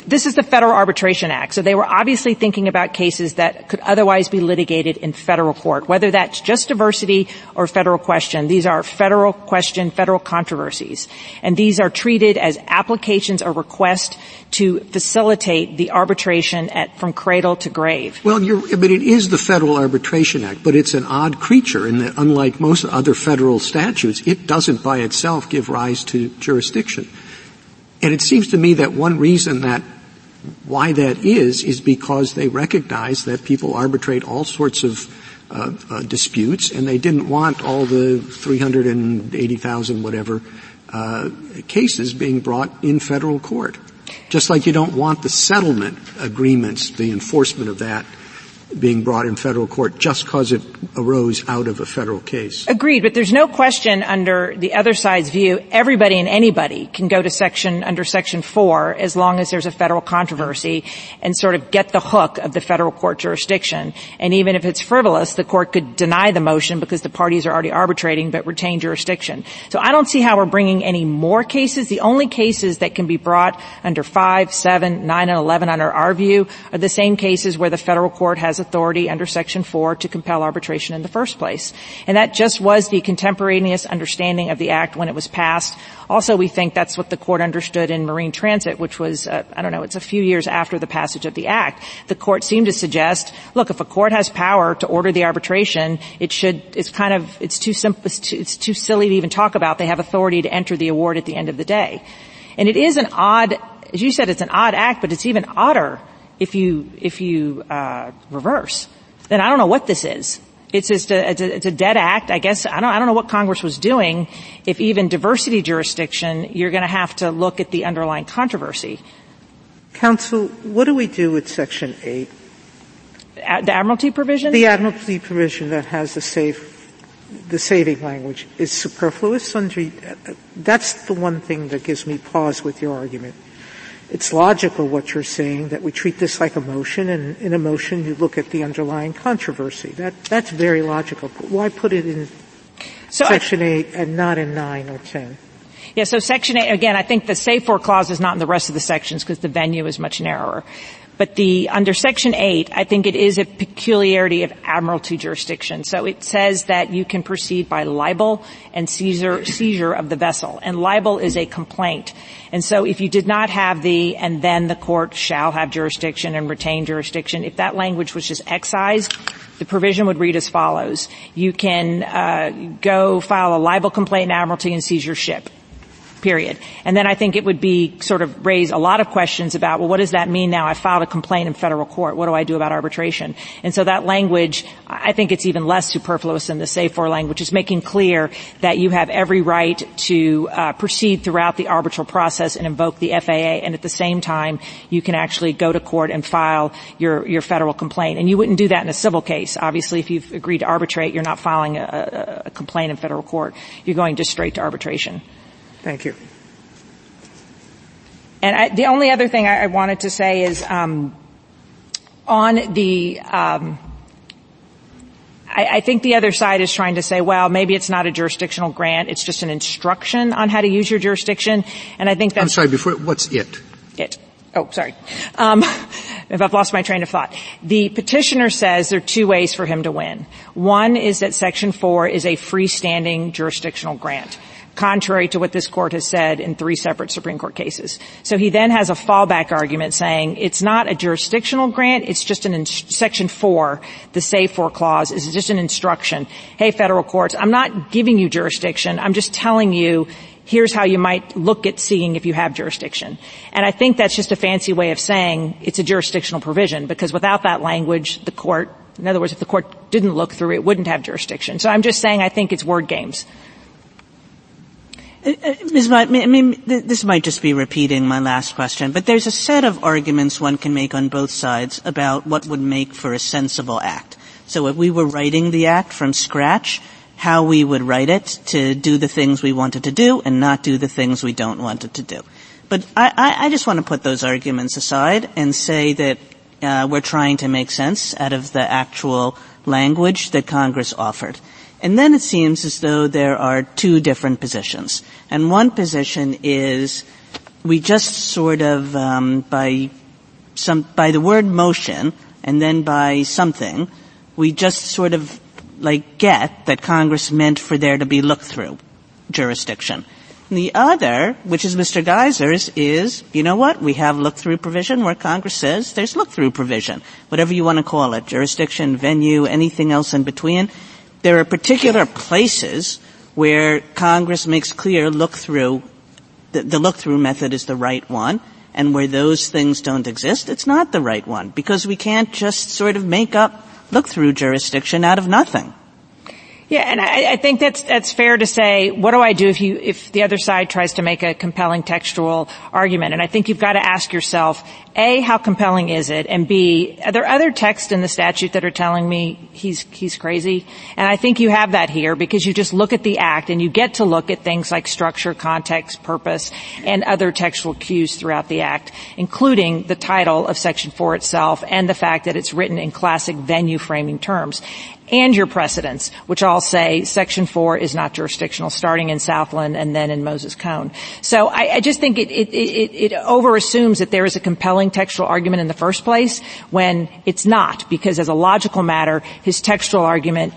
this is the Federal Arbitration Act, so they were obviously thinking about cases that could otherwise be litigated in federal court, whether that's just diversity or federal question. These are federal question, federal controversies. And these are treated as applications or requests to facilitate the arbitration at, from cradle to grave. Well, you're, but it is the Federal Arbitration Act, but it's an odd creature in that unlike most other federal statutes, it doesn't by itself give rise to jurisdiction. And it seems to me that one reason that why that is is because they recognize that people arbitrate all sorts of uh, uh, disputes, and they didn't want all the 380,000 whatever uh, cases being brought in federal court. Just like you don't want the settlement agreements, the enforcement of that, being brought in federal court just because it arose out of a federal case. Agreed, but there's no question under the other side's view, everybody and anybody can go to section, under section four, as long as there's a federal controversy and sort of get the hook of the federal court jurisdiction. And even if it's frivolous, the court could deny the motion because the parties are already arbitrating but retain jurisdiction. So I don't see how we're bringing any more cases. The only cases that can be brought under five, seven, nine, and 11 under our view are the same cases where the federal court has authority under Section 4 to compel arbitration in the first place. And that just was the contemporaneous understanding of the Act when it was passed. Also, we think that's what the court understood in Marine Transit, which was, uh, I don't know, it's a few years after the passage of the Act. The court seemed to suggest, look, if a court has power to order the arbitration, it should, it's kind of, it's too simple, it's it's too silly to even talk about. They have authority to enter the award at the end of the day. And it is an odd, as you said, it's an odd act, but it's even odder if you, if you, uh, reverse. Then I don't know what this is. It's just a, it's a, it's a dead act. I guess I don't, I don't know what Congress was doing. If even diversity jurisdiction, you're going to have to look at the underlying controversy. Counsel, what do we do with Section 8? the Admiralty provision? The Admiralty provision that has the safe, the saving language is superfluous under, that's the one thing that gives me pause with your argument it's logical what you're saying that we treat this like a motion, and in a motion you look at the underlying controversy. That that's very logical. Why put it in so Section I, 8 and not in 9 or 10? Yeah, so Section 8, again, I think the save for clause is not in the rest of the sections because the venue is much narrower. But the, under section 8, I think it is a peculiarity of admiralty jurisdiction. So it says that you can proceed by libel and seizure, seizure of the vessel. And libel is a complaint. And so if you did not have the, and then the court shall have jurisdiction and retain jurisdiction, if that language was just excised, the provision would read as follows. You can, uh, go file a libel complaint in admiralty and seize your ship period. And then I think it would be sort of raise a lot of questions about, well, what does that mean now? I filed a complaint in federal court. What do I do about arbitration? And so that language, I think it's even less superfluous than the save for language. is making clear that you have every right to uh, proceed throughout the arbitral process and invoke the FAA, and at the same time, you can actually go to court and file your your federal complaint. And you wouldn't do that in a civil case. Obviously, if you've agreed to arbitrate, you're not filing a, a complaint in federal court. You're going just straight to arbitration. Thank you. And I, the only other thing I, I wanted to say is um, on the. Um, I, I think the other side is trying to say, well, maybe it's not a jurisdictional grant; it's just an instruction on how to use your jurisdiction. And I think that's. I'm sorry. Before, what's it? It. Oh, sorry. Um, if I've lost my train of thought. The petitioner says there are two ways for him to win. One is that Section 4 is a freestanding jurisdictional grant contrary to what this court has said in three separate Supreme Court cases. So he then has a fallback argument saying it's not a jurisdictional grant, it's just an section 4, the save for clause is just an instruction. Hey federal courts, I'm not giving you jurisdiction, I'm just telling you here's how you might look at seeing if you have jurisdiction. And I think that's just a fancy way of saying it's a jurisdictional provision because without that language, the court, in other words, if the court didn't look through it, wouldn't have jurisdiction. So I'm just saying I think it's word games. Ms. Mott, I mean, this might just be repeating my last question, but there's a set of arguments one can make on both sides about what would make for a sensible act. So if we were writing the act from scratch, how we would write it to do the things we wanted to do and not do the things we don't want it to do. But I, I just want to put those arguments aside and say that uh, we're trying to make sense out of the actual language that Congress offered. And then it seems as though there are two different positions. And one position is we just sort of, um, by some, by the word motion and then by something, we just sort of like get that Congress meant for there to be look-through jurisdiction. And the other, which is Mr. Geyser's, is, you know what, we have look-through provision where Congress says there's look-through provision. Whatever you want to call it, jurisdiction, venue, anything else in between. There are particular places where Congress makes clear look through, the, the look through method is the right one, and where those things don't exist, it's not the right one, because we can't just sort of make up look through jurisdiction out of nothing. Yeah, and I, I, think that's that's fair to say. What do I do if you if the other side tries to make a compelling textual argument? And I think you've got to ask yourself: a, how compelling is it? And b, are there other texts in the statute that are telling me he's he's crazy? And I think you have that here because you just look at the act and you get to look at things like structure, context, purpose, and other textual cues throughout the act, including the title of Section Four itself and the fact that it's written in classic venue framing terms and your precedents, which all say Section 4 is not jurisdictional, starting in Southland and then in Moses Cone. So I, I just think it, it, it, it over-assumes that there is a compelling textual argument in the first place when it's not, because as a logical matter, his textual argument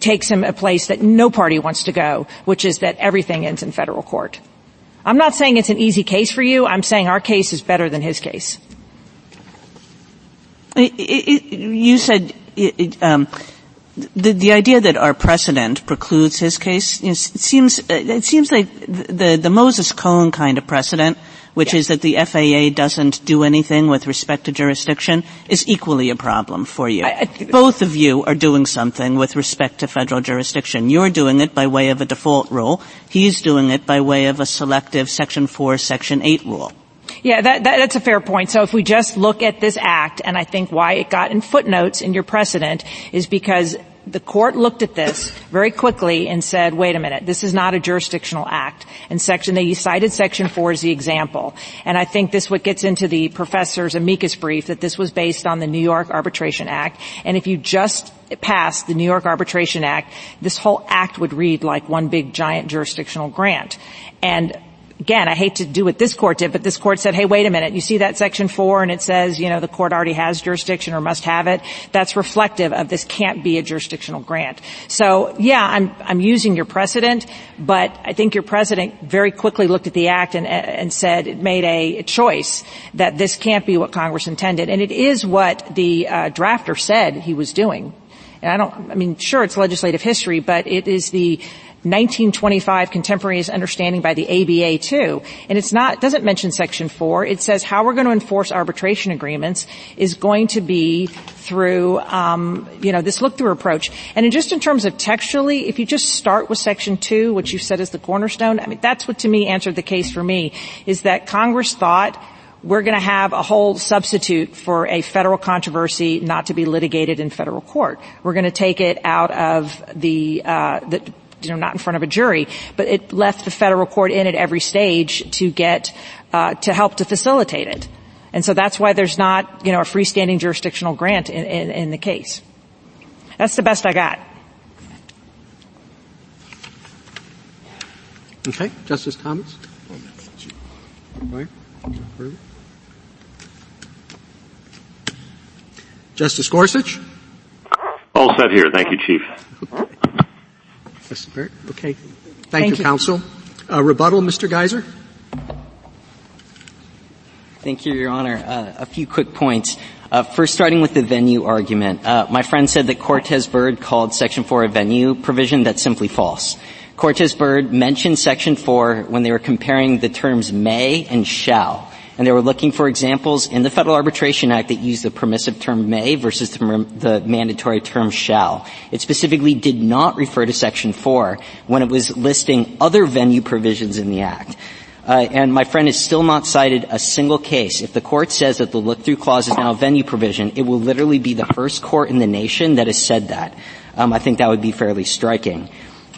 takes him a place that no party wants to go, which is that everything ends in federal court. I'm not saying it's an easy case for you. I'm saying our case is better than his case. you said um, the, the idea that our precedent precludes his case it seems it seems like the the Moses Cone kind of precedent, which is that the FAA doesn't do anything with respect to jurisdiction, is equally a problem for you. I, I Both of you are doing something with respect to federal jurisdiction. You're doing it by way of a default rule. He's doing it by way of a selective Section 4, Section 8 rule. Yeah, that, that, that's a fair point. So if we just look at this act, and I think why it got in footnotes in your precedent is because the court looked at this very quickly and said, wait a minute, this is not a jurisdictional act. And section, they cited section four as the example. And I think this what gets into the professor's amicus brief that this was based on the New York Arbitration Act. And if you just passed the New York Arbitration Act, this whole act would read like one big giant jurisdictional grant. And again, I hate to do what this court did, but this court said, hey, wait a minute, you see that section four and it says, you know, the court already has jurisdiction or must have it. That's reflective of this can't be a jurisdictional grant. So yeah, I'm, I'm using your precedent, but I think your president very quickly looked at the act and, and said it made a, a choice that this can't be what Congress intended. And it is what the uh, drafter said he was doing. And I don't, I mean, sure, it's legislative history, but it is the 1925 contemporaneous understanding by the ABA too. And it's not, doesn't mention section four. It says how we're going to enforce arbitration agreements is going to be through, um, you know, this look-through approach. And in just in terms of textually, if you just start with section two, which you said is the cornerstone, I mean, that's what to me answered the case for me, is that Congress thought we're going to have a whole substitute for a federal controversy not to be litigated in federal court. We're going to take it out of the, uh, the you know, not in front of a jury, but it left the federal court in at every stage to get, uh, to help to facilitate it. And so that's why there's not, you know, a freestanding jurisdictional grant in, in, in the case. That's the best I got. Okay. Justice Thomas? Right. Justice Gorsuch? All set here. Thank you, Chief. Mr. Barrett? Okay. Thank, Thank you, you, counsel. Uh, rebuttal, Mr. Geyser? Thank you, Your Honor. Uh, a few quick points. Uh, first, starting with the venue argument. Uh, my friend said that Cortez Byrd called Section 4 a venue provision. That's simply false. Cortez Byrd mentioned Section 4 when they were comparing the terms may and shall and they were looking for examples in the Federal Arbitration Act that use the permissive term may versus the, the, mandatory term shall. It specifically did not refer to Section 4 when it was listing other venue provisions in the Act. Uh, and my friend has still not cited a single case. If the court says that the look-through clause is now a venue provision, it will literally be the first court in the nation that has said that. Um, I think that would be fairly striking.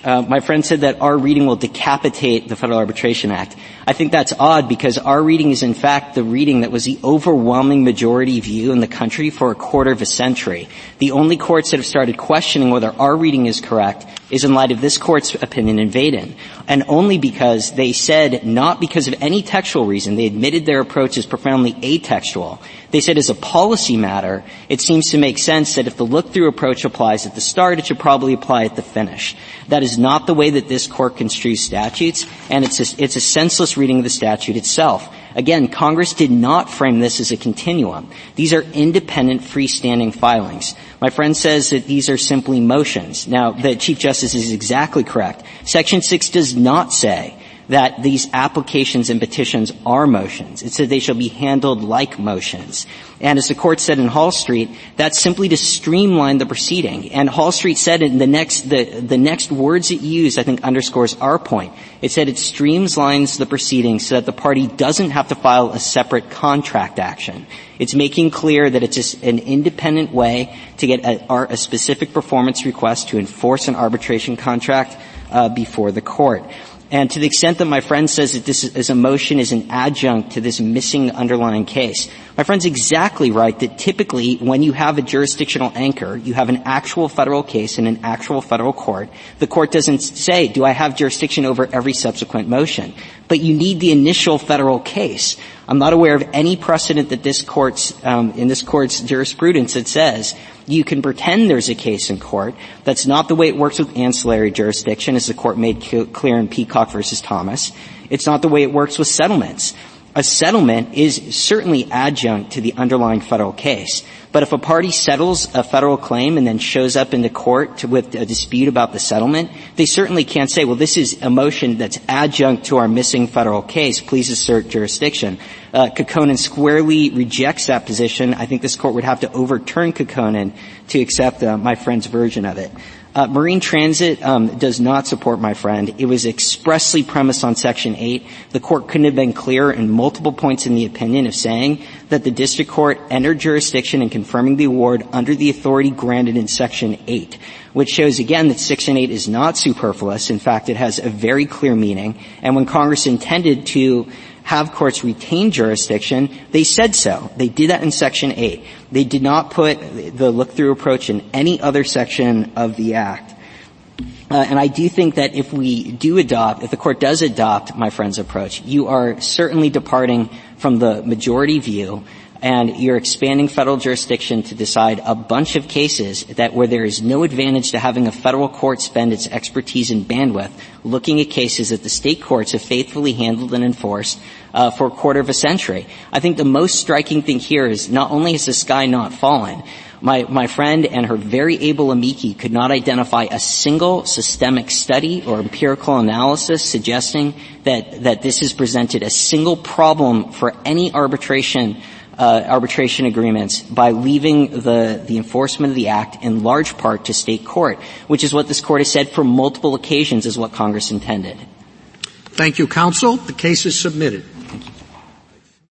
Uh, my friend said that our reading will decapitate the Federal Arbitration Act. I think that's odd because our reading is in fact the reading that was the overwhelming majority view in the country for a quarter of a century. The only courts that have started questioning whether our reading is correct is in light of this court's opinion in Vaden. And only because they said, not because of any textual reason, they admitted their approach is profoundly atextual. They said as a policy matter, it seems to make sense that if the look-through approach applies at the start, it should probably apply at the finish. That is not the way that this court construes statutes, and it's a, it's a senseless reading of the statute itself. Again, Congress did not frame this as a continuum. These are independent freestanding filings. My friend says that these are simply motions. Now, the Chief Justice is exactly correct. Section 6 does not say that these applications and petitions are motions. It said they shall be handled like motions. And as the court said in Hall Street, that's simply to streamline the proceeding. And Hall Street said in the next, the, the next words it used, I think underscores our point. It said it streamlines the proceeding so that the party doesn't have to file a separate contract action. It's making clear that it's just an independent way to get a, a specific performance request to enforce an arbitration contract uh, before the court. And to the extent that my friend says that this is a motion is an adjunct to this missing underlying case, my friend's exactly right that typically when you have a jurisdictional anchor, you have an actual federal case in an actual federal court. The court doesn't say, do I have jurisdiction over every subsequent motion? But you need the initial federal case. I'm not aware of any precedent that this court's, um, in this court's jurisprudence that says you can pretend there's a case in court. That's not the way it works with ancillary jurisdiction, as the court made clear in Peacock versus Thomas. It's not the way it works with settlements. A settlement is certainly adjunct to the underlying federal case. But if a party settles a federal claim and then shows up in the court to, with a dispute about the settlement, they certainly can't say, well, this is a motion that's adjunct to our missing federal case. Please assert jurisdiction. Uh, Kokkonen squarely rejects that position. I think this court would have to overturn Kokkonen to accept uh, my friend's version of it. Uh, marine transit um, does not support my friend. It was expressly premised on Section 8. The court couldn't have been clearer in multiple points in the opinion of saying that the district court entered jurisdiction in confirming the award under the authority granted in Section 8, which shows again that Section 8 is not superfluous. In fact, it has a very clear meaning. And when Congress intended to have courts retain jurisdiction, they said so. They did that in Section 8. They did not put the look-through approach in any other section of the Act. Uh, and I do think that if we do adopt, if the court does adopt my friend's approach, you are certainly departing from the majority view and you're expanding federal jurisdiction to decide a bunch of cases that where there is no advantage to having a federal court spend its expertise and bandwidth looking at cases that the state courts have faithfully handled and enforced uh, for a quarter of a century. I think the most striking thing here is not only has the sky not fallen, my, my friend and her very able amici could not identify a single systemic study or empirical analysis suggesting that, that this has presented a single problem for any arbitration uh, arbitration agreements by leaving the, the enforcement of the act in large part to state court, which is what this court has said for multiple occasions is what Congress intended. Thank you, counsel. The case is submitted.